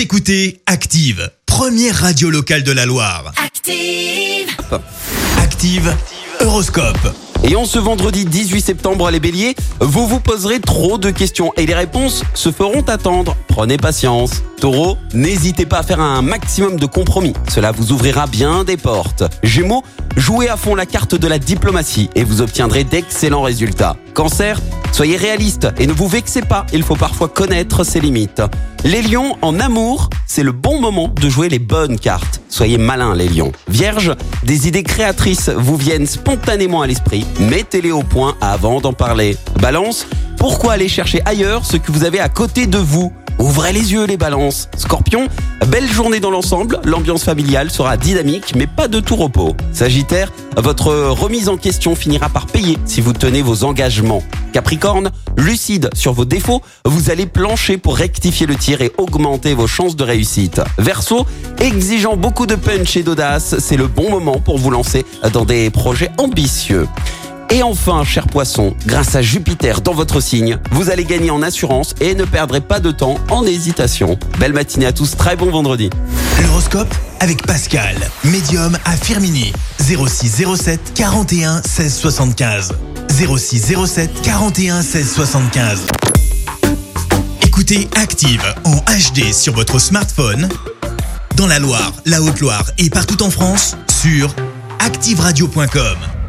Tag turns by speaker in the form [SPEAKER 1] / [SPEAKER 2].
[SPEAKER 1] Vous écoutez Active, première radio locale de la Loire.
[SPEAKER 2] Active.
[SPEAKER 1] Active, Horoscope.
[SPEAKER 3] Et en ce vendredi 18 septembre, les béliers, vous vous poserez trop de questions et les réponses se feront attendre. Prenez patience. Taureau, n'hésitez pas à faire un maximum de compromis. Cela vous ouvrira bien des portes. Gémeaux, jouez à fond la carte de la diplomatie et vous obtiendrez d'excellents résultats. Cancer, soyez réaliste et ne vous vexez pas. Il faut parfois connaître ses limites. Les lions, en amour, c'est le bon moment de jouer les bonnes cartes. Soyez malins les lions. Vierge, des idées créatrices vous viennent spontanément à l'esprit. Mettez-les au point avant d'en parler. Balance, pourquoi aller chercher ailleurs ce que vous avez à côté de vous? Ouvrez les yeux les balances. Scorpion, belle journée dans l'ensemble, l'ambiance familiale sera dynamique mais pas de tout repos. Sagittaire, votre remise en question finira par payer si vous tenez vos engagements. Capricorne, lucide sur vos défauts, vous allez plancher pour rectifier le tir et augmenter vos chances de réussite. Verseau, exigeant beaucoup de punch et d'audace, c'est le bon moment pour vous lancer dans des projets ambitieux. Et enfin, cher poisson, grâce à Jupiter dans votre signe, vous allez gagner en assurance et ne perdrez pas de temps en hésitation. Belle matinée à tous, très bon vendredi.
[SPEAKER 1] L'horoscope avec Pascal, médium à Firmini. 06 07 41 16 75. 06 07 41 16 75. Écoutez Active en HD sur votre smartphone, dans la Loire, la Haute-Loire et partout en France, sur activeradio.com.